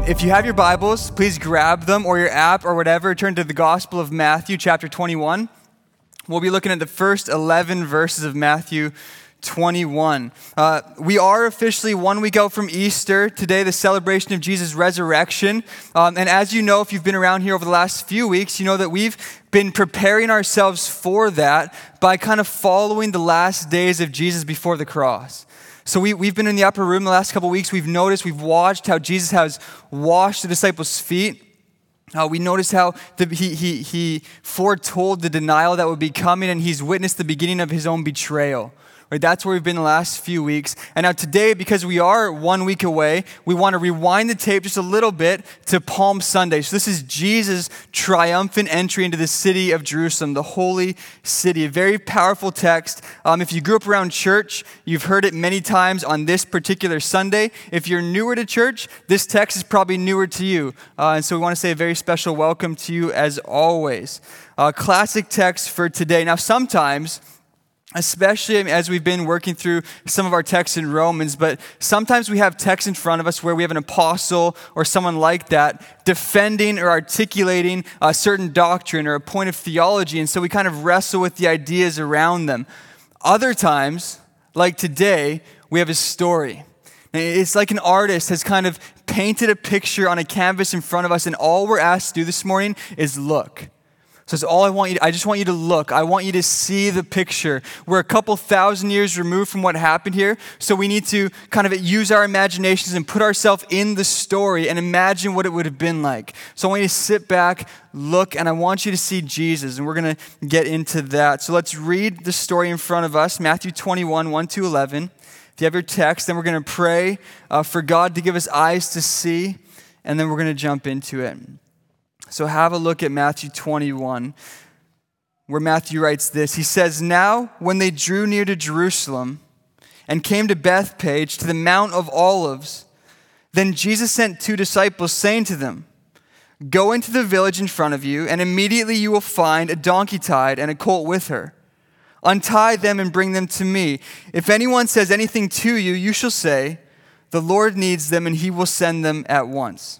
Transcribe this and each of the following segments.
Um, if you have your Bibles, please grab them or your app or whatever. Turn to the Gospel of Matthew, chapter 21. We'll be looking at the first 11 verses of Matthew 21. Uh, we are officially one week out from Easter. Today, the celebration of Jesus' resurrection. Um, and as you know, if you've been around here over the last few weeks, you know that we've been preparing ourselves for that by kind of following the last days of Jesus before the cross. So we, we've been in the upper room the last couple weeks. We've noticed, we've watched how Jesus has washed the disciples' feet. Uh, we noticed how the, he, he, he foretold the denial that would be coming, and he's witnessed the beginning of his own betrayal. Right? That's where we've been the last few weeks. And now today, because we are one week away, we want to rewind the tape just a little bit to Palm Sunday. So this is Jesus' triumphant entry into the city of Jerusalem, the holy city. A very powerful text. Um, if you grew up around church, you've heard it many times on this particular Sunday. If you're newer to church, this text is probably newer to you. Uh, and so we want to say a very special welcome to you as always. Uh, classic text for today. Now, sometimes especially as we've been working through some of our texts in Romans, but sometimes we have texts in front of us where we have an apostle or someone like that defending or articulating a certain doctrine or a point of theology, and so we kind of wrestle with the ideas around them. Other times, like today, we have a story. It's like an artist has kind of painted a picture on a canvas in front of us, and all we're asked to do this morning is look. It's all I want you to, I just want you to look. I want you to see the picture. We're a couple thousand years removed from what happened here, so we need to kind of use our imaginations and put ourselves in the story and imagine what it would have been like. So I want you to sit back, look, and I want you to see Jesus, and we're going to get into that. So let's read the story in front of us, Matthew 21, 1 to 11. If you have your text, then we're going to pray uh, for God to give us eyes to see, and then we're going to jump into it. So have a look at Matthew 21, where Matthew writes this. He says, Now, when they drew near to Jerusalem and came to Bethphage, to the Mount of Olives, then Jesus sent two disciples, saying to them, Go into the village in front of you, and immediately you will find a donkey tied and a colt with her. Untie them and bring them to me. If anyone says anything to you, you shall say, The Lord needs them, and he will send them at once.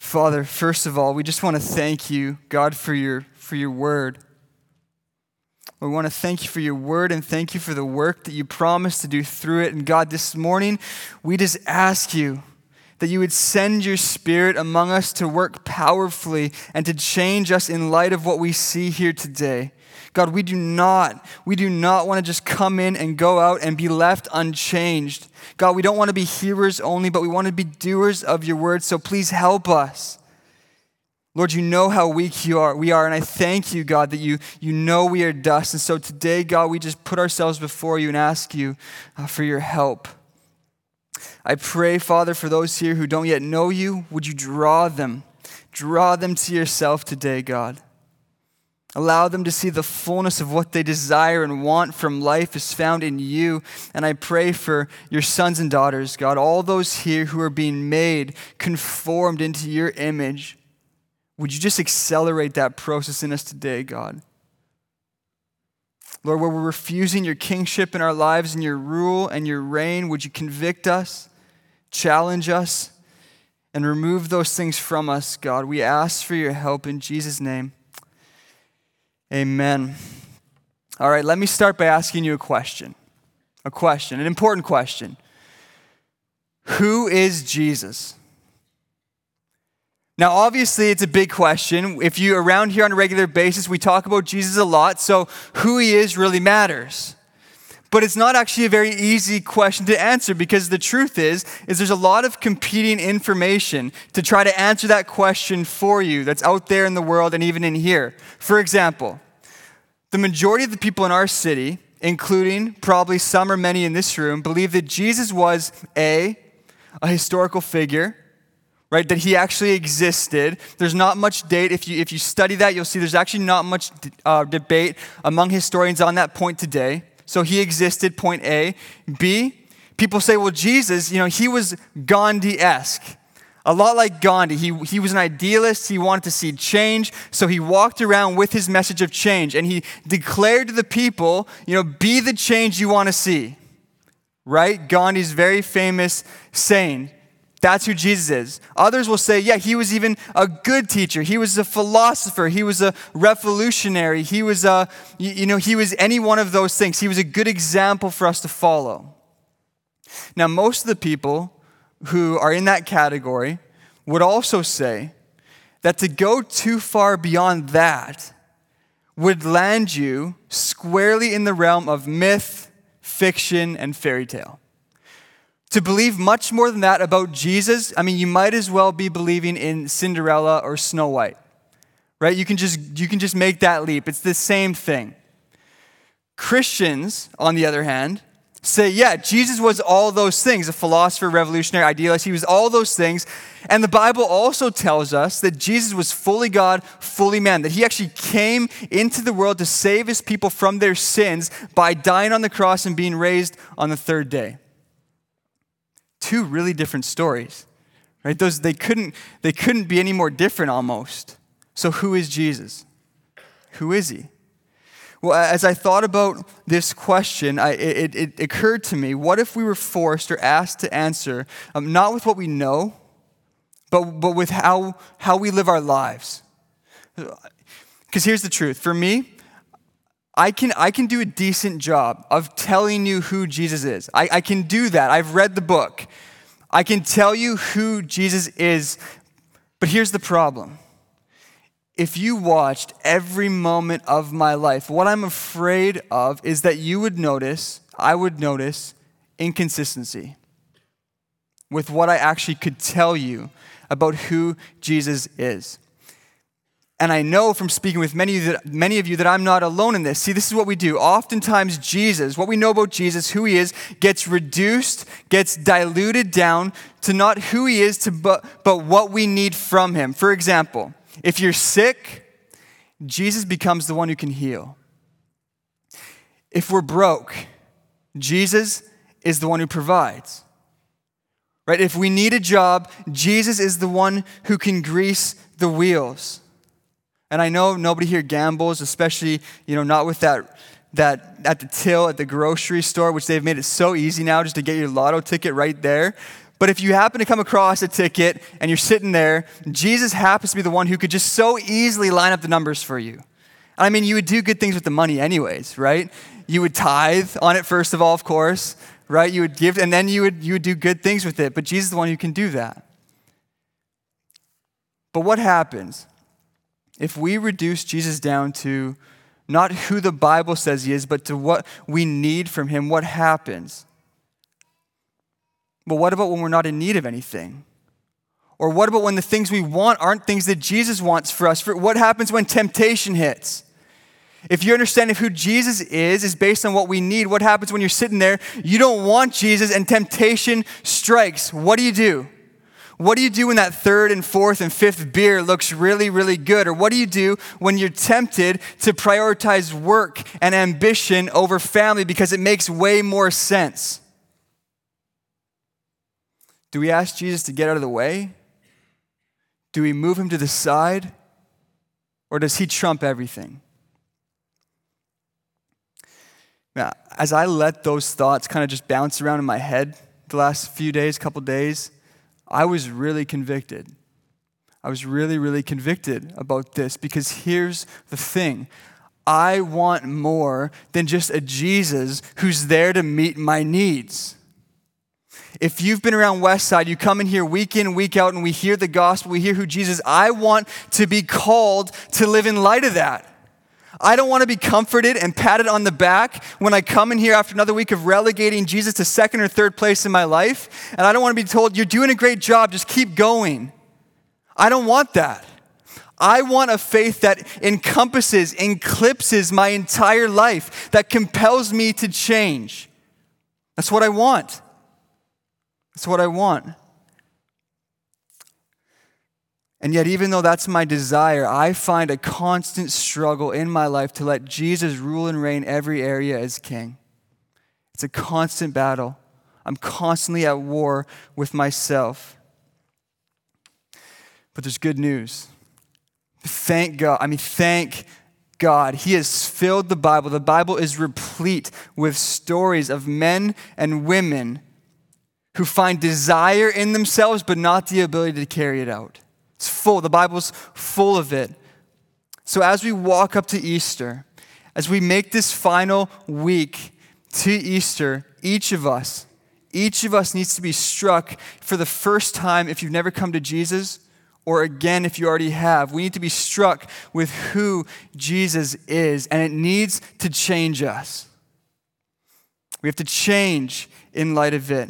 Father, first of all, we just want to thank you, God, for your, for your word. We want to thank you for your word and thank you for the work that you promised to do through it. And God, this morning, we just ask you that you would send your spirit among us to work powerfully and to change us in light of what we see here today. God, we do not, we do not want to just come in and go out and be left unchanged. God, we don't want to be hearers only, but we want to be doers of your word. So please help us. Lord, you know how weak you are, we are, and I thank you, God, that you, you know we are dust. And so today, God, we just put ourselves before you and ask you uh, for your help. I pray, Father, for those here who don't yet know you, would you draw them? Draw them to yourself today, God. Allow them to see the fullness of what they desire and want from life is found in you. And I pray for your sons and daughters, God, all those here who are being made conformed into your image. Would you just accelerate that process in us today, God? Lord, where we're refusing your kingship in our lives and your rule and your reign, would you convict us, challenge us, and remove those things from us, God? We ask for your help in Jesus' name. Amen. All right, let me start by asking you a question. A question, an important question. Who is Jesus? Now, obviously, it's a big question. If you around here on a regular basis, we talk about Jesus a lot, so who he is really matters. But it's not actually a very easy question to answer because the truth is is there's a lot of competing information to try to answer that question for you that's out there in the world and even in here. For example, the majority of the people in our city, including probably some or many in this room, believe that Jesus was a a historical figure right? That he actually existed. There's not much date. If you, if you study that, you'll see there's actually not much uh, debate among historians on that point today. So he existed, point A. B, people say, well, Jesus, you know, he was Gandhi esque. A lot like Gandhi. He, he was an idealist. He wanted to see change. So he walked around with his message of change and he declared to the people, you know, be the change you want to see. Right? Gandhi's very famous saying. That's who Jesus is. Others will say, yeah, he was even a good teacher. He was a philosopher. He was a revolutionary. He was a, you know, he was any one of those things. He was a good example for us to follow. Now, most of the people who are in that category would also say that to go too far beyond that would land you squarely in the realm of myth, fiction, and fairy tale. To believe much more than that about Jesus, I mean, you might as well be believing in Cinderella or Snow White, right? You can just, you can just make that leap. It's the same thing. Christians, on the other hand, say, yeah, Jesus was all those things a philosopher, revolutionary, idealist. He was all those things. And the Bible also tells us that Jesus was fully God, fully man, that he actually came into the world to save his people from their sins by dying on the cross and being raised on the third day two really different stories. Right? Those they couldn't they couldn't be any more different almost. So who is Jesus? Who is he? Well, as I thought about this question, I, it, it, occurred to me what if we were forced or asked to answer, um, not with what we know, but, but with how, how we live our lives? Because here's the truth for me, I can, I can do a decent job of telling you who Jesus is. I, I can do that. I've read the book. I can tell you who Jesus is. But here's the problem. If you watched every moment of my life, what I'm afraid of is that you would notice, I would notice, inconsistency with what I actually could tell you about who Jesus is. And I know from speaking with many of, you that, many of you that I'm not alone in this. See, this is what we do. Oftentimes, Jesus, what we know about Jesus, who he is, gets reduced, gets diluted down to not who he is, to, but, but what we need from him. For example, if you're sick, Jesus becomes the one who can heal. If we're broke, Jesus is the one who provides. Right? If we need a job, Jesus is the one who can grease the wheels. And I know nobody here gambles, especially, you know, not with that, that at the till at the grocery store, which they've made it so easy now just to get your lotto ticket right there. But if you happen to come across a ticket and you're sitting there, Jesus happens to be the one who could just so easily line up the numbers for you. I mean, you would do good things with the money, anyways, right? You would tithe on it, first of all, of course, right? You would give, and then you would, you would do good things with it. But Jesus is the one who can do that. But what happens if we reduce Jesus down to not who the Bible says he is, but to what we need from him, what happens? But what about when we're not in need of anything? Or what about when the things we want aren't things that Jesus wants for us? For what happens when temptation hits? If your understanding of who Jesus is is based on what we need, what happens when you're sitting there, you don't want Jesus and temptation strikes? What do you do? What do you do when that third and fourth and fifth beer looks really, really good? Or what do you do when you're tempted to prioritize work and ambition over family because it makes way more sense? Do we ask Jesus to get out of the way? Do we move him to the side? Or does he trump everything? Now, as I let those thoughts kind of just bounce around in my head the last few days, couple days, I was really convicted. I was really, really convicted about this because here's the thing I want more than just a Jesus who's there to meet my needs. If you've been around Westside, you come in here week in, week out, and we hear the gospel, we hear who Jesus. I want to be called to live in light of that. I don't want to be comforted and patted on the back when I come in here after another week of relegating Jesus to second or third place in my life. And I don't want to be told, you're doing a great job, just keep going. I don't want that. I want a faith that encompasses, eclipses my entire life, that compels me to change. That's what I want. That's what I want. And yet, even though that's my desire, I find a constant struggle in my life to let Jesus rule and reign every area as king. It's a constant battle. I'm constantly at war with myself. But there's good news. Thank God. I mean, thank God. He has filled the Bible. The Bible is replete with stories of men and women who find desire in themselves but not the ability to carry it out. It's full. The Bible's full of it. So as we walk up to Easter, as we make this final week to Easter, each of us, each of us needs to be struck for the first time if you've never come to Jesus, or again if you already have. We need to be struck with who Jesus is, and it needs to change us. We have to change in light of it.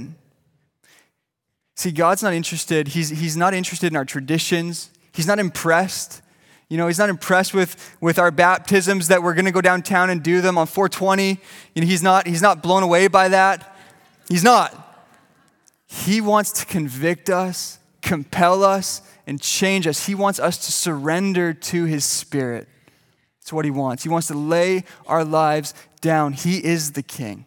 See, God's not interested. He's, he's not interested in our traditions. He's not impressed. You know, he's not impressed with, with our baptisms that we're going to go downtown and do them on 420. You know, he's not, he's not blown away by that. He's not. He wants to convict us, compel us, and change us. He wants us to surrender to his spirit. That's what he wants. He wants to lay our lives down. He is the king.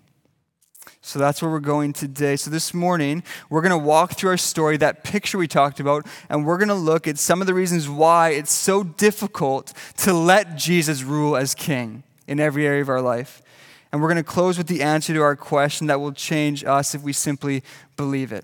So that's where we're going today. So this morning, we're going to walk through our story, that picture we talked about, and we're going to look at some of the reasons why it's so difficult to let Jesus rule as king in every area of our life. And we're going to close with the answer to our question that will change us if we simply believe it.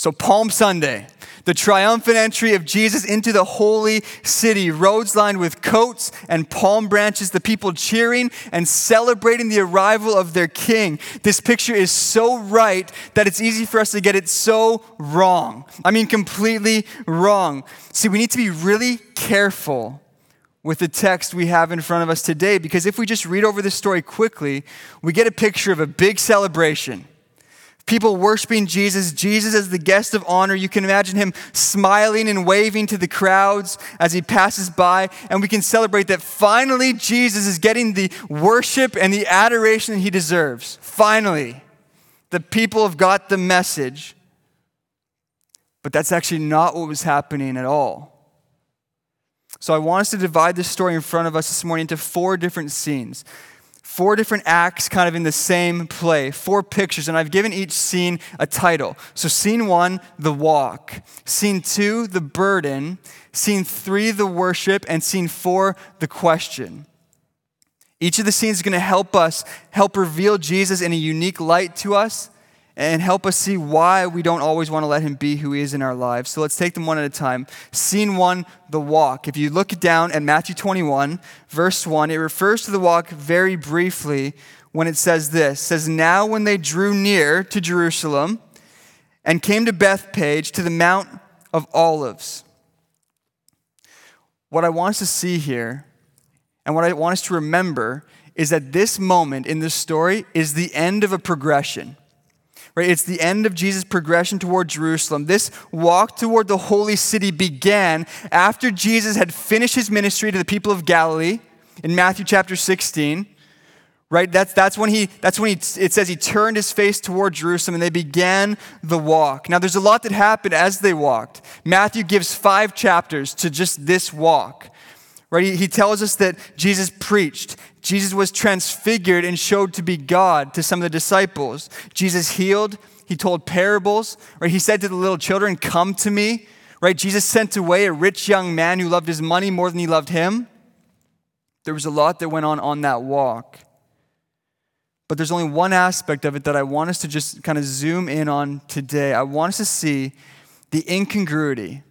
So, Palm Sunday, the triumphant entry of Jesus into the holy city, roads lined with coats and palm branches, the people cheering and celebrating the arrival of their king. This picture is so right that it's easy for us to get it so wrong. I mean, completely wrong. See, we need to be really careful with the text we have in front of us today because if we just read over this story quickly, we get a picture of a big celebration people worshiping Jesus, Jesus as the guest of honor. You can imagine him smiling and waving to the crowds as he passes by. And we can celebrate that finally Jesus is getting the worship and the adoration that he deserves. Finally, the people have got the message. But that's actually not what was happening at all. So I want us to divide this story in front of us this morning into four different scenes four different acts kind of in the same play, four pictures, and I've given each scene a title. So, scene one, the walk. Scene two, the burden. Scene three, the worship. And scene four, the question. Each of the scenes is going to help us, help reveal Jesus in a unique light to us and help us see why we don't always want to let him be who he is in our lives. So let's take them one at a time. Scene one, the walk. If you look down at Matthew 21, verse 1, it refers to the walk very briefly when it says this. It says, Now when they drew near to Jerusalem and came to Bethphage to the Mount of Olives. What I want us to see here and what I want us to remember is that this moment in this story is the end of a progression. Right? It's the end of Jesus' progression toward Jerusalem. This walk toward the holy city began after Jesus had finished his ministry to the people of Galilee in Matthew chapter 16. Right? That's, that's when he, that's when he, it says he turned his face toward Jerusalem and they began the walk. Now, there's a lot that happened as they walked. Matthew gives five chapters to just this walk. Right? He, he tells us that Jesus preached. Jesus was transfigured and showed to be God to some of the disciples. Jesus healed. He told parables. Right? He said to the little children, Come to me. Right? Jesus sent away a rich young man who loved his money more than he loved him. There was a lot that went on on that walk. But there's only one aspect of it that I want us to just kind of zoom in on today. I want us to see the incongruity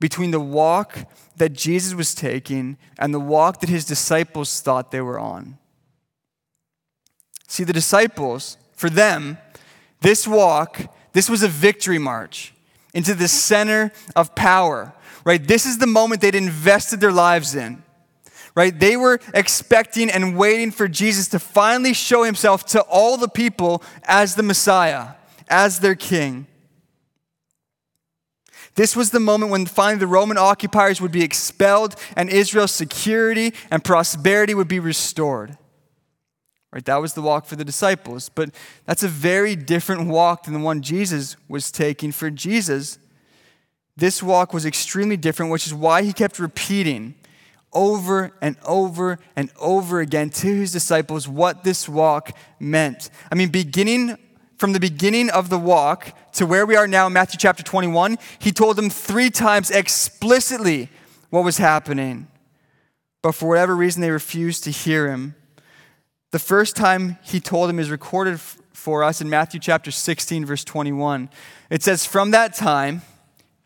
between the walk that Jesus was taking and the walk that his disciples thought they were on. See, the disciples, for them, This walk, this was a victory march into the center of power, right? This is the moment they'd invested their lives in, right? They were expecting and waiting for Jesus to finally show himself to all the people as the Messiah, as their king. This was the moment when finally the Roman occupiers would be expelled and Israel's security and prosperity would be restored. Right? That was the walk for the disciples. But that's a very different walk than the one Jesus was taking. For Jesus, this walk was extremely different, which is why he kept repeating over and over and over again to his disciples what this walk meant. I mean, beginning from the beginning of the walk to where we are now in Matthew chapter 21, he told them three times explicitly what was happening. But for whatever reason, they refused to hear him. The first time he told them is recorded for us in Matthew chapter 16, verse 21. It says, From that time,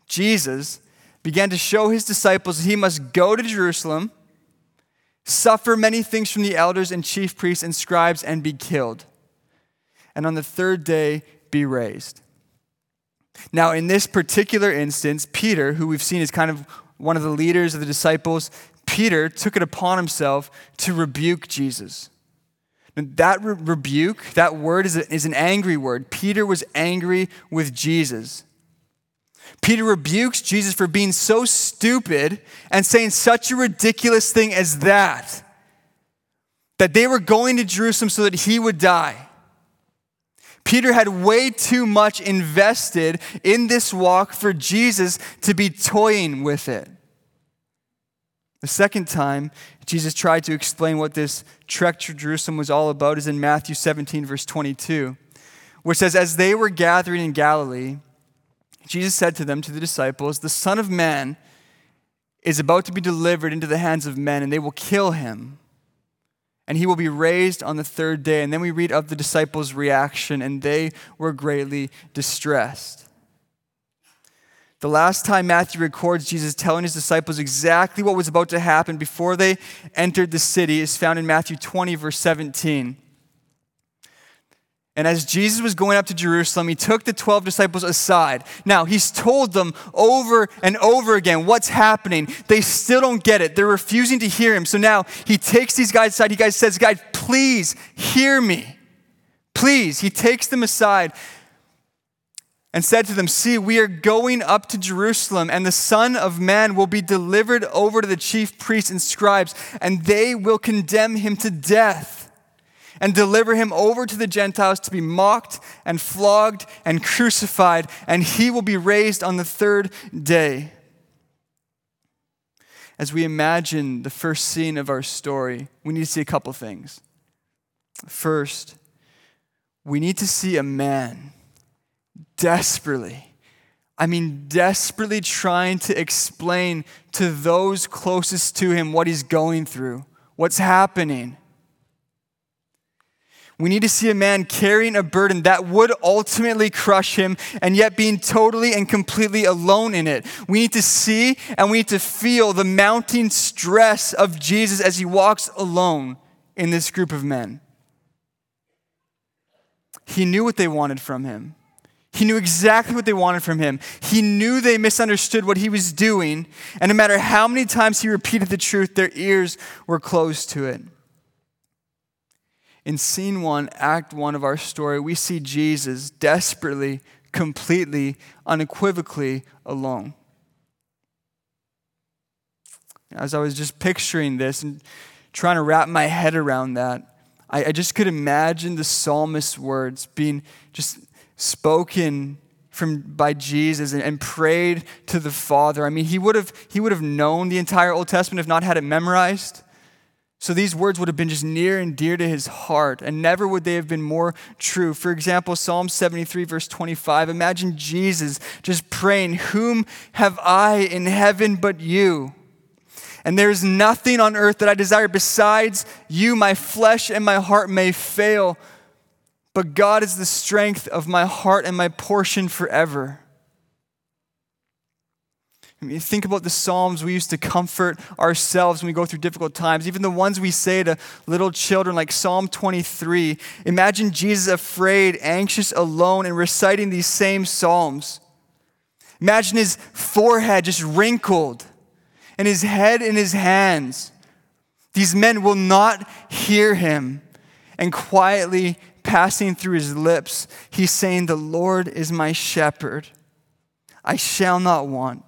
Jesus began to show his disciples that he must go to Jerusalem, suffer many things from the elders and chief priests and scribes, and be killed and on the third day be raised. Now, in this particular instance, Peter, who we've seen is kind of one of the leaders of the disciples, Peter took it upon himself to rebuke Jesus. And that re- rebuke, that word is, a, is an angry word. Peter was angry with Jesus. Peter rebukes Jesus for being so stupid and saying such a ridiculous thing as that. That they were going to Jerusalem so that he would die. Peter had way too much invested in this walk for Jesus to be toying with it. The second time Jesus tried to explain what this trek to Jerusalem was all about is in Matthew 17, verse 22, which says, As they were gathering in Galilee, Jesus said to them, to the disciples, The Son of Man is about to be delivered into the hands of men, and they will kill him and he will be raised on the third day. And then we read of the disciples' reaction, and they were greatly distressed. The last time Matthew records Jesus telling his disciples exactly what was about to happen before they entered the city is found in Matthew 20, verse 17. And as Jesus was going up to Jerusalem, he took the 12 disciples aside. Now, he's told them over and over again what's happening. They still don't get it. They're refusing to hear him. So now he takes these guys aside. He guys says, Guys, please hear me. Please. He takes them aside and said to them, See, we are going up to Jerusalem, and the Son of Man will be delivered over to the chief priests and scribes, and they will condemn him to death and deliver him over to the Gentiles to be mocked and flogged and crucified, and he will be raised on the third day. As we imagine the first scene of our story, we need to see a couple things. First, we need to see a man desperately, I mean, desperately trying to explain to those closest to him what he's going through, what's happening. We need to see a man carrying a burden that would ultimately crush him and yet being totally and completely alone in it. We need to see and we need to feel the mounting stress of Jesus as he walks alone in this group of men. He knew what they wanted from him. He knew exactly what they wanted from him. He knew they misunderstood what he was doing, and no matter how many times he repeated the truth, their ears were closed to it. In scene one, act one of our story, we see Jesus desperately, completely, unequivocally alone. As I was just picturing this and trying to wrap my head around that, I, I just could imagine the psalmist's words being just spoken from by Jesus and, and, prayed to the Father. I mean, he would have he would have known the entire Old Testament if not had it memorized. So these words would have been just near and dear to his heart, and never would they have been more true. For example, Psalm 73, verse 25. Imagine Jesus just praying, Whom have I in heaven but you? And there is nothing on earth that I desire besides you. My flesh and my heart may fail, but God is the strength of my heart and my portion forever. I mean, think about the Psalms we used to comfort ourselves when we go through difficult times, even the ones we say to little children, like Psalm 23. Imagine Jesus afraid, anxious, alone, and reciting these same Psalms. Imagine his forehead just wrinkled and his head in his hands. These men will not hear him. And quietly passing through his lips, he's saying, The Lord is my shepherd. I shall not want.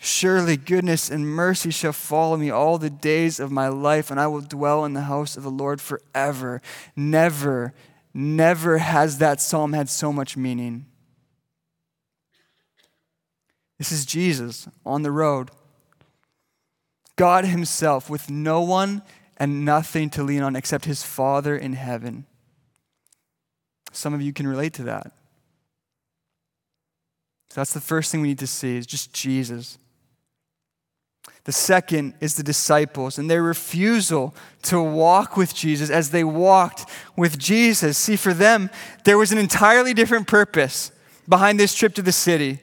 Surely goodness and mercy shall follow me all the days of my life, and I will dwell in the house of the Lord forever. Never, never has that psalm had so much meaning. This is Jesus on the road. God Himself with no one and nothing to lean on except His Father in heaven. Some of you can relate to that. So that's the first thing we need to see is just Jesus. The second is the disciples and their refusal to walk with Jesus as they walked with Jesus. See, for them, there was an entirely different purpose behind this trip to the city.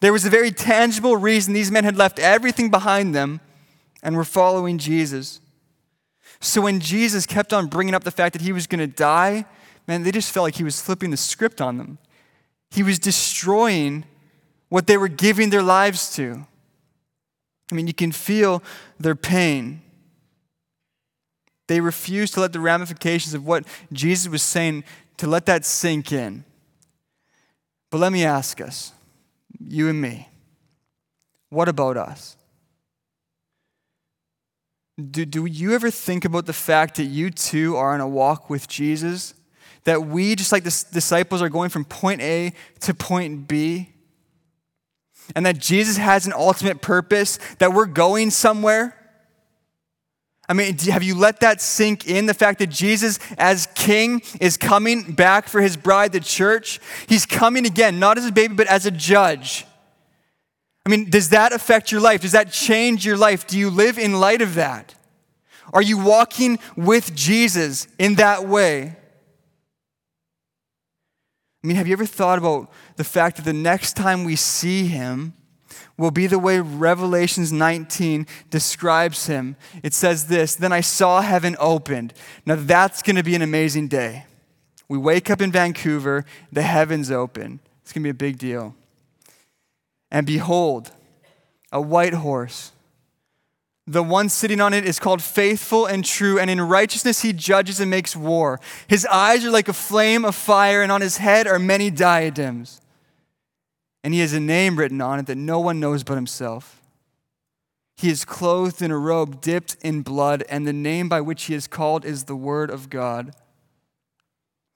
There was a very tangible reason these men had left everything behind them and were following Jesus. So when Jesus kept on bringing up the fact that he was going to die, man, they just felt like he was flipping the script on them. He was destroying what they were giving their lives to. I mean, you can feel their pain. They refused to let the ramifications of what Jesus was saying to let that sink in. But let me ask us, you and me, what about us? Do, do you ever think about the fact that you too are on a walk with Jesus? That we, just like the disciples, are going from point A to point B? And that Jesus has an ultimate purpose, that we're going somewhere? I mean, have you let that sink in? The fact that Jesus, as king, is coming back for his bride, the church. He's coming again, not as a baby, but as a judge. I mean, does that affect your life? Does that change your life? Do you live in light of that? Are you walking with Jesus in that way? I mean, have you ever thought about the fact that the next time we see him will be the way Revelations 19 describes him? It says this Then I saw heaven opened. Now that's going to be an amazing day. We wake up in Vancouver, the heavens open. It's going to be a big deal. And behold, a white horse the one sitting on it is called faithful and true, and in righteousness he judges and makes war. His eyes are like a flame of fire, and on his head are many diadems. And he has a name written on it that no one knows but himself. He is clothed in a robe dipped in blood, and the name by which he is called is the Word of God.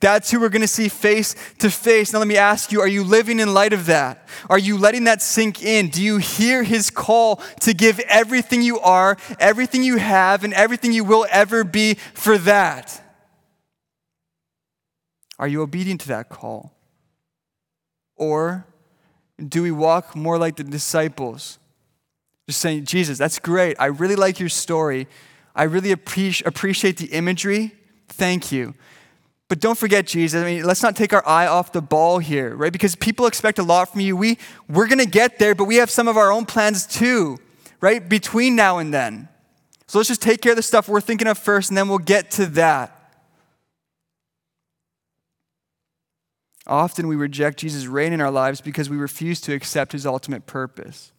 That's who we're going to see face to face. Now, let me ask you are you living in light of that? Are you letting that sink in? Do you hear his call to give everything you are, everything you have, and everything you will ever be for that? Are you obedient to that call? Or do we walk more like the disciples? Just saying, Jesus, that's great. I really like your story. I really appreciate the imagery. Thank you. But don't forget Jesus. I mean, let's not take our eye off the ball here, right? Because people expect a lot from you. We, we're going to get there, but we have some of our own plans too, right? Between now and then. So let's just take care of the stuff we're thinking of first, and then we'll get to that. Often we reject Jesus' reign in our lives because we refuse to accept his ultimate purpose.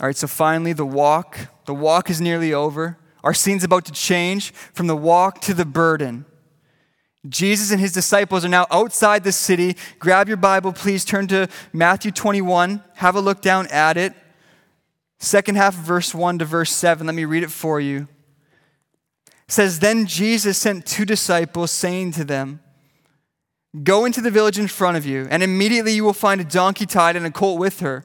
All right, so finally, the walk. The walk is nearly over. Our scene's about to change from the walk to the burden. Jesus and his disciples are now outside the city. Grab your Bible, please. Turn to Matthew 21. Have a look down at it. Second half of verse 1 to verse 7. Let me read it for you. It says, Then Jesus sent two disciples, saying to them, Go into the village in front of you, and immediately you will find a donkey tied and a colt with her.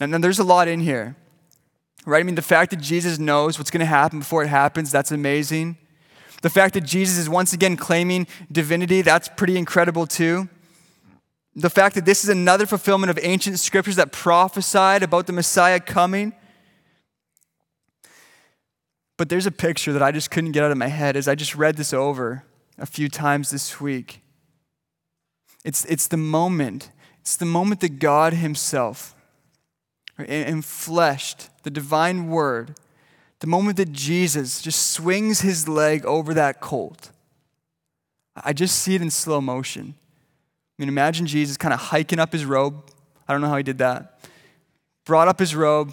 Now, now there's a lot in here, right? I mean, the fact that Jesus knows what's going to happen before it happens, that's amazing. The fact that Jesus is once again claiming divinity, that's pretty incredible too. The fact that this is another fulfillment of ancient scriptures that prophesied about the Messiah coming. But there's a picture that I just couldn't get out of my head as I just read this over a few times this week. It's, it's the moment, it's the moment that God Himself, enfleshed, the divine word, the moment that Jesus just swings his leg over that colt. I just see it in slow motion. I mean, imagine Jesus kind of hiking up his robe. I don't know how he did that. Brought up his robe,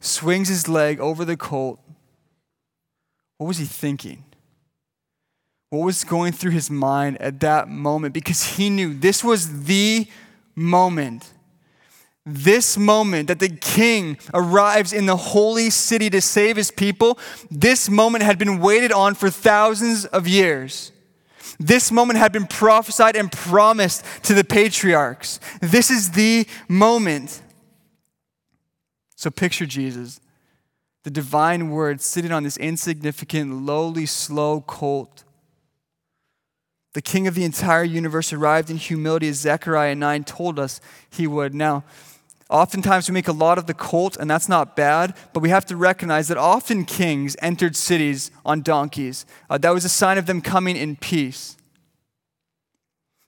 swings his leg over the colt. What was he thinking? What was going through his mind at that moment? Because he knew this was the moment this moment that the king arrives in the holy city to save his people, this moment had been waited on for thousands of years. This moment had been prophesied and promised to the patriarchs. This is the moment. So picture Jesus, the divine word, sitting on this insignificant, lowly, slow colt. The king of the entire universe arrived in humility as Zechariah 9 told us he would. Now, Oftentimes we make a lot of the colt, and that's not bad, but we have to recognize that often kings entered cities on donkeys. Uh, that was a sign of them coming in peace.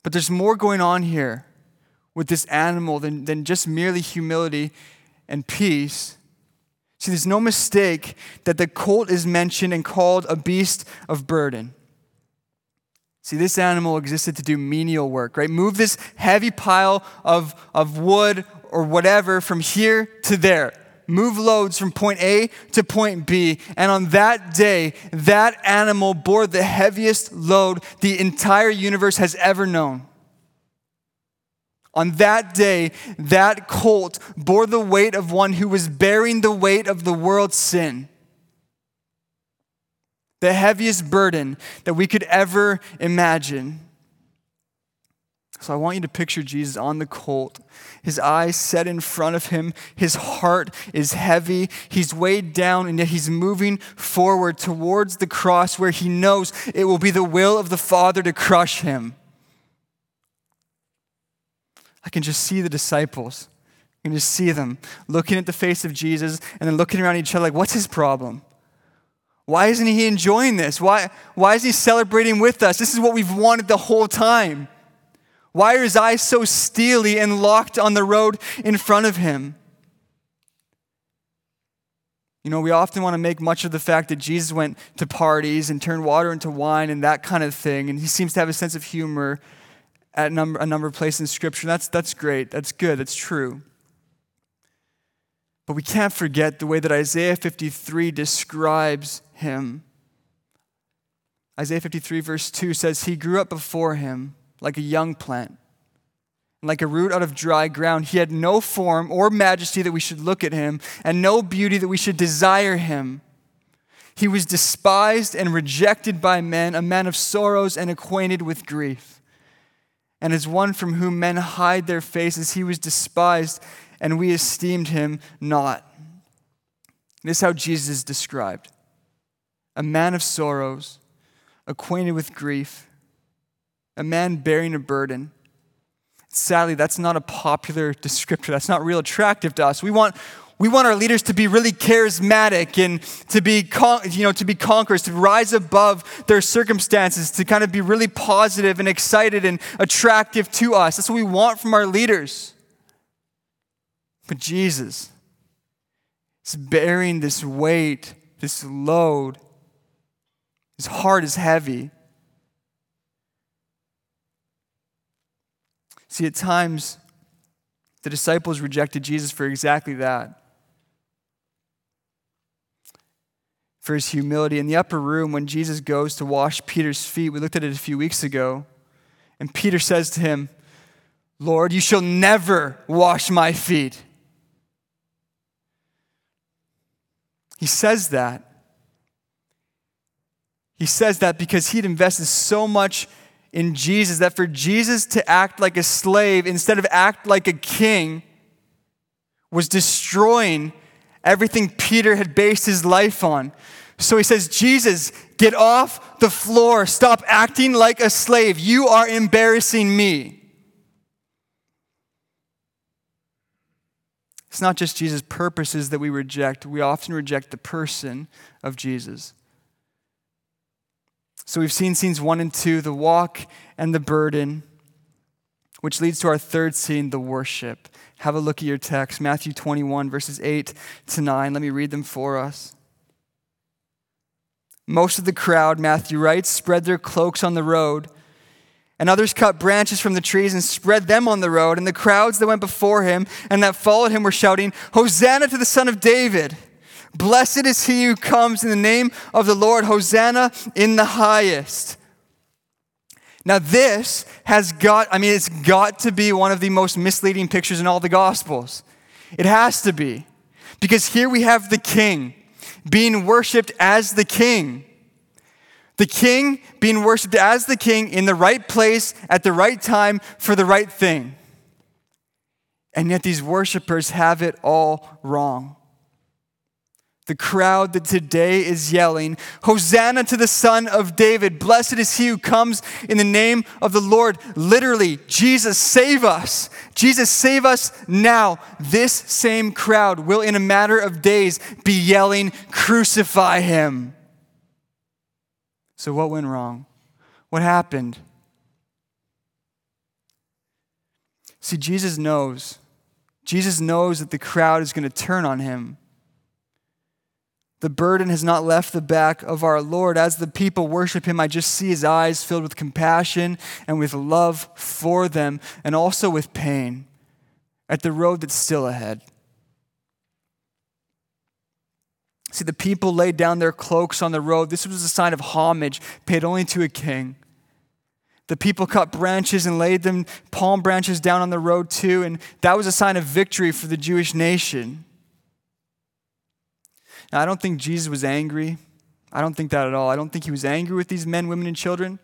But there's more going on here with this animal than, than just merely humility and peace. See, there's no mistake that the colt is mentioned and called a beast of burden. See, this animal existed to do menial work, right? Move this heavy pile of, of wood or whatever from here to there. Move loads from point A to point B. And on that day, that animal bore the heaviest load the entire universe has ever known. On that day, that colt bore the weight of one who was bearing the weight of the world's sin. The heaviest burden that we could ever imagine. So I want you to picture Jesus on the colt, his eyes set in front of him. His heart is heavy. He's weighed down, and yet he's moving forward towards the cross where he knows it will be the will of the Father to crush him. I can just see the disciples. I can just see them looking at the face of Jesus and then looking around each other like, what's his problem? Why isn't he enjoying this? Why, why is he celebrating with us? This is what we've wanted the whole time. Why are his eyes so steely and locked on the road in front of him? You know, we often want to make much of the fact that Jesus went to parties and turned water into wine and that kind of thing, and he seems to have a sense of humor at a number, a number of places in Scripture. That's, that's great, that's good, that's true. But we can't forget the way that Isaiah 53 describes him. Isaiah 53, verse 2 says, He grew up before him like a young plant, like a root out of dry ground. He had no form or majesty that we should look at him, and no beauty that we should desire him. He was despised and rejected by men, a man of sorrows and acquainted with grief. And as one from whom men hide their faces, he was despised, and we esteemed him not. This is how Jesus is described a man of sorrows, acquainted with grief a man bearing a burden. Sadly, that's not a popular descriptor. That's not real attractive to us. We want, We want our leaders to be really charismatic and to be, you know, to be conquerors, to rise above their circumstances, to kind of be really positive and excited and attractive to us. That's what we want from our leaders. But Jesus is bearing this weight, this load. His heart is heavy. See, at times, the disciples rejected Jesus for exactly that. for his humility. In the upper room, when Jesus goes to wash Peter's feet, we looked at it a few weeks ago, and Peter says to him, Lord, you shall never wash my feet. He says that. He says that because he'd invested so much in Jesus that for Jesus to act like a slave instead of act like a king was destroying everything Peter had based his life on. So he says, Jesus, get off the floor. Stop acting like a slave. You are embarrassing me. It's not just Jesus' purposes that we reject, we often reject the person of Jesus. So we've seen scenes one and two the walk and the burden, which leads to our third scene, the worship. Have a look at your text, Matthew 21, verses 8 to 9. Let me read them for us. Most of the crowd, Matthew writes, spread their cloaks on the road. And others cut branches from the trees and spread them on the road. And the crowds that went before him and that followed him were shouting, Hosanna to the Son of David! Blessed is he who comes in the name of the Lord. Hosanna in the highest. Now, this has got, I mean, it's got to be one of the most misleading pictures in all the Gospels. It has to be. Because here we have the king being worshiped as the king. The king being worshiped as the king in the right place at the right time for the right thing. And yet these worshipers have it all wrong. The crowd that today is yelling, Hosanna to the Son of David. Blessed is he who comes in the name of the Lord. Literally, Jesus, save us. Jesus, save us now. This same crowd will, in a matter of days, be yelling, Crucify him. So, what went wrong? What happened? See, Jesus knows. Jesus knows that the crowd is going to turn on him. The burden has not left the back of our Lord. As the people worship him, I just see his eyes filled with compassion and with love for them, and also with pain at the road that's still ahead. See, the people laid down their cloaks on the road. This was a sign of homage paid only to a king. The people cut branches and laid them, palm branches, down on the road too, and that was a sign of victory for the Jewish nation. Now, I don't think Jesus was angry. I don't think that at all. I don't think he was angry with these men, women, and children.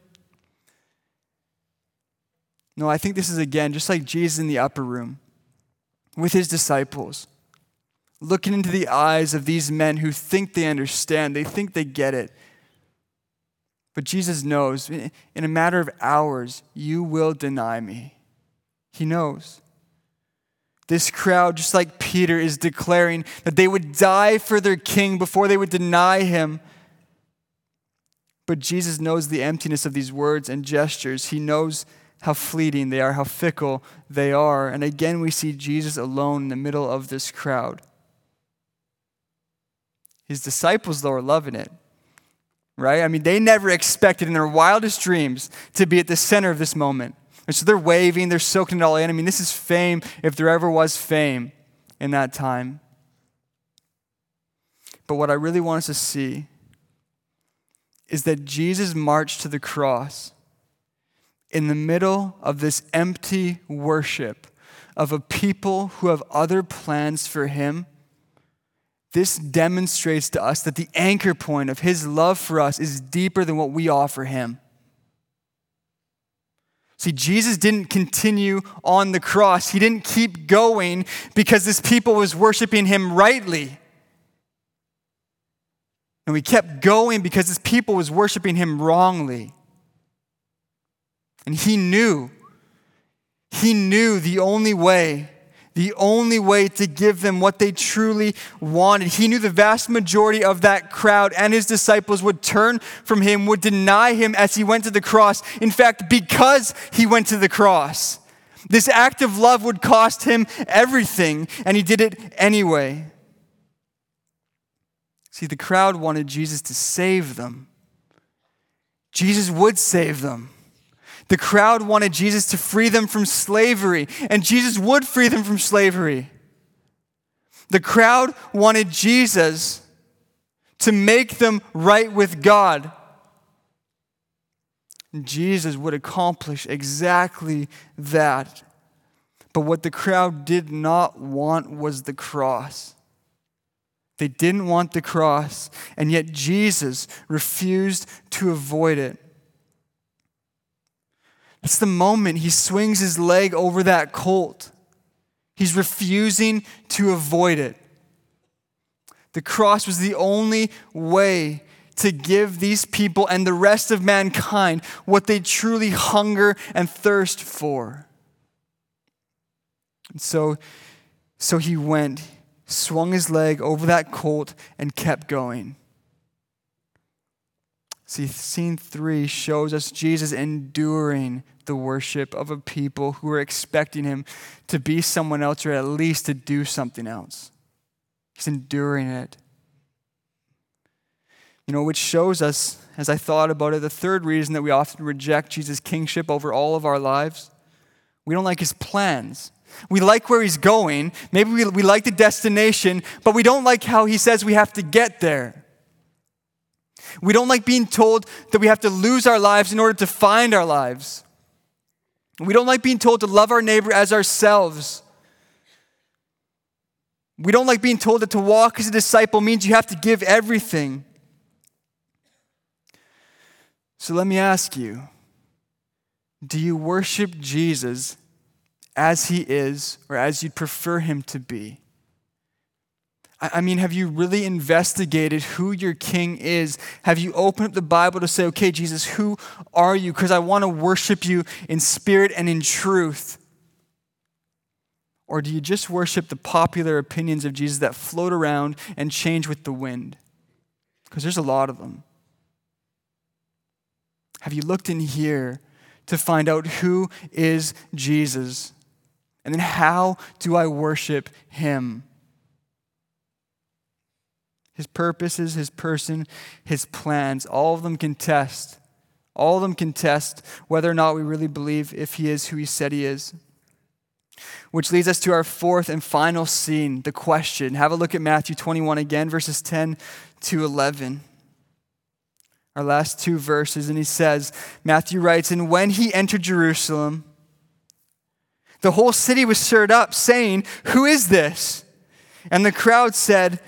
No, I think this is again just like Jesus in the upper room with his disciples, looking into the eyes of these men who think they understand, they think they get it. But Jesus knows in a matter of hours, you will deny me. He knows. This crowd, just like Peter, is declaring that they would die for their king before they would deny him. But Jesus knows the emptiness of these words and gestures. He knows how fleeting they are, how fickle they are. And again, we see Jesus alone in the middle of this crowd. His disciples, though, are loving it, right? I mean, they never expected in their wildest dreams to be at the center of this moment. And so they're waving, they're soaking it all in. I mean, this is fame if there ever was fame in that time. But what I really want us to see is that Jesus marched to the cross in the middle of this empty worship of a people who have other plans for him. This demonstrates to us that the anchor point of his love for us is deeper than what we offer him. See, Jesus didn't continue on the cross. He didn't keep going because this people was worshiping him rightly. And we kept going because this people was worshiping him wrongly. And he knew, he knew the only way the only way to give them what they truly wanted. He knew the vast majority of that crowd and his disciples would turn from him, would deny him as he went to the cross. In fact, because he went to the cross, this act of love would cost him everything, and he did it anyway. See, the crowd wanted Jesus to save them. Jesus would save them. The crowd wanted Jesus to free them from slavery, and Jesus would free them from slavery. The crowd wanted Jesus to make them right with God. Jesus would accomplish exactly that. But what the crowd did not want was the cross. They didn't want the cross, and yet Jesus refused to avoid it. It's the moment he swings his leg over that colt. He's refusing to avoid it. The cross was the only way to give these people and the rest of mankind what they truly hunger and thirst for. And so, so he went, swung his leg over that colt, and kept going. See, scene three shows us Jesus enduring the worship of a people who are expecting him to be someone else or at least to do something else. He's enduring it. You know, which shows us, as I thought about it, the third reason that we often reject Jesus' kingship over all of our lives. We don't like his plans. We like where he's going. Maybe we, we like the destination, but we don't like how he says we have to get there. We don't like being told that we have to lose our lives in order to find our lives. We don't like being told to love our neighbor as ourselves. We don't like being told that to walk as a disciple means you have to give everything. So let me ask you do you worship Jesus as he is or as you'd prefer him to be? I mean, have you really investigated who your king is? Have you opened up the Bible to say, okay, Jesus, who are you? Because I want to worship you in spirit and in truth. Or do you just worship the popular opinions of Jesus that float around and change with the wind? Because there's a lot of them. Have you looked in here to find out who is Jesus? And then how do I worship him? His purposes, his person, his plans. All of them can test. All of them can test whether or not we really believe if he is who he said he is. Which leads us to our fourth and final scene, the question. Have a look at Matthew 21 again, verses 10 to 11. Our last two verses, and he says, Matthew writes, And when he entered Jerusalem, the whole city was stirred up, saying, Who is this? And the crowd said,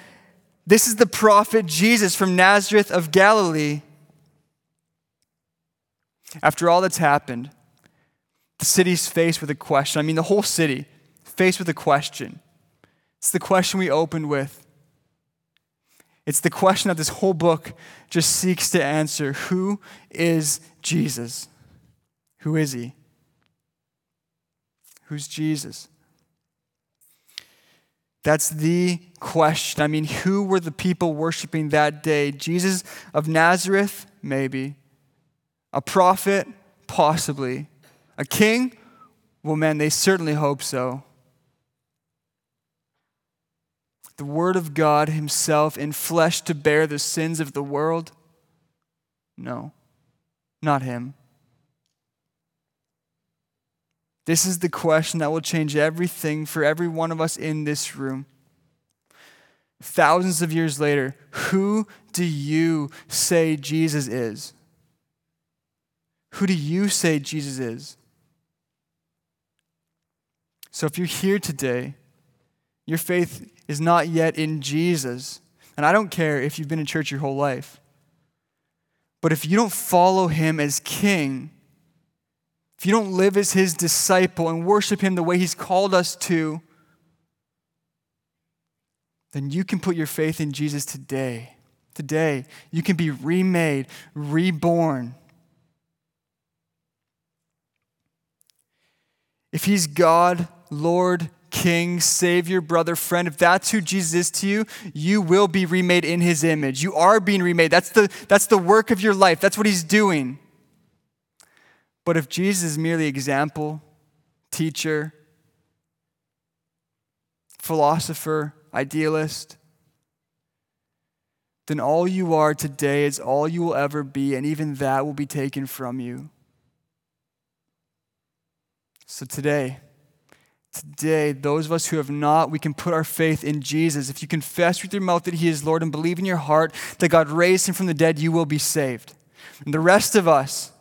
this is the prophet Jesus from Nazareth of Galilee. After all that's happened, the city's faced with a question. I mean, the whole city faced with a question. It's the question we opened with. It's the question that this whole book just seeks to answer Who is Jesus? Who is he? Who's Jesus? That's the question. I mean, who were the people worshiping that day? Jesus of Nazareth? Maybe. A prophet? Possibly. A king? Well, man, they certainly hope so. The Word of God Himself in flesh to bear the sins of the world? No, not Him. This is the question that will change everything for every one of us in this room. Thousands of years later, who do you say Jesus is? Who do you say Jesus is? So if you're here today, your faith is not yet in Jesus. And I don't care if you've been in church your whole life. But if you don't follow him as king, if you don't live as his disciple and worship him the way he's called us to, then you can put your faith in Jesus today. Today, you can be remade, reborn. If he's God, Lord, king, savior, brother, friend, if that's who Jesus is to you, you will be remade in his image. You are being remade. That's the, that's the work of your life, that's what he's doing. But if Jesus is merely example, teacher, philosopher, idealist, then all you are today is all you will ever be, and even that will be taken from you. So today, today, those of us who have not, we can put our faith in Jesus. If you confess with your mouth that He is Lord and believe in your heart that God raised Him from the dead, you will be saved. And the rest of us,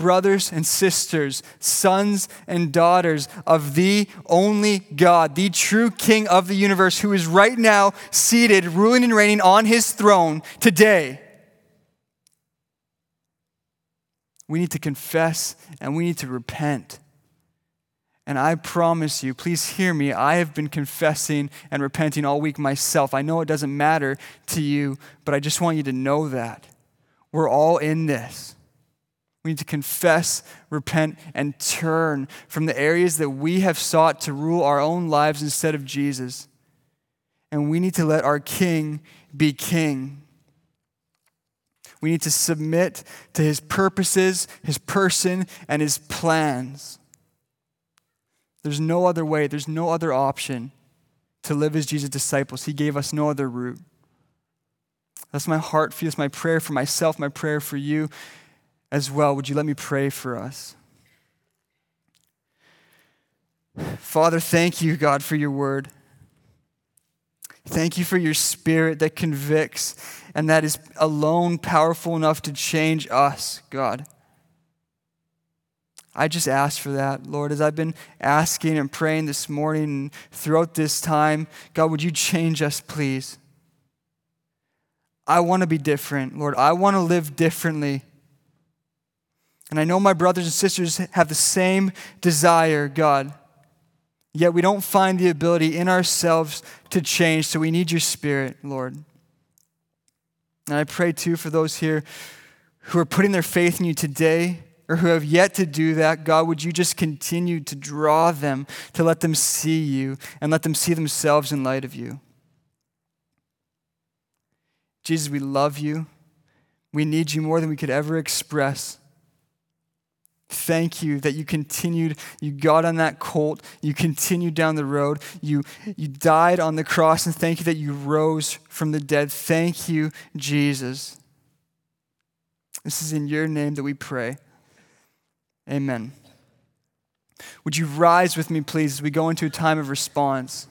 brothers and sisters, sons and daughters of the only God, the true King of the universe, who is right now seated, ruling and reigning on his throne today. We need to confess and we need to repent. And I promise you, please hear me, I have been confessing and repenting all week myself. I know it doesn't matter to you, but I just want you to know that. We're all in this. We need to confess, repent, and turn from the areas that we have sought to rule our own lives instead of Jesus. And we need to let our King be King. We need to submit to his purposes, his person, and his plans. There's no other way, there's no other option to live as Jesus' disciples. He gave us no other route. That's my heart for you. That's my prayer for myself, my prayer for you as well. Would you let me pray for us? Father, thank you, God, for your word. Thank you for your spirit that convicts and that is alone powerful enough to change us, God. I just ask for that, Lord, as I've been asking and praying this morning and throughout this time. God, would you change us, please? I want to be different, Lord. I want to live differently. And I know my brothers and sisters have the same desire, God. Yet we don't find the ability in ourselves to change, so we need your spirit, Lord. And I pray too for those here who are putting their faith in you today or who have yet to do that, God, would you just continue to draw them, to let them see you and let them see themselves in light of you? Jesus, we love you. We need you more than we could ever express. Thank you that you continued, you got on that colt, you continued down the road, you, you died on the cross, and thank you that you rose from the dead. Thank you, Jesus. This is in your name that we pray. Amen. Would you rise with me, please, as we go into a time of response?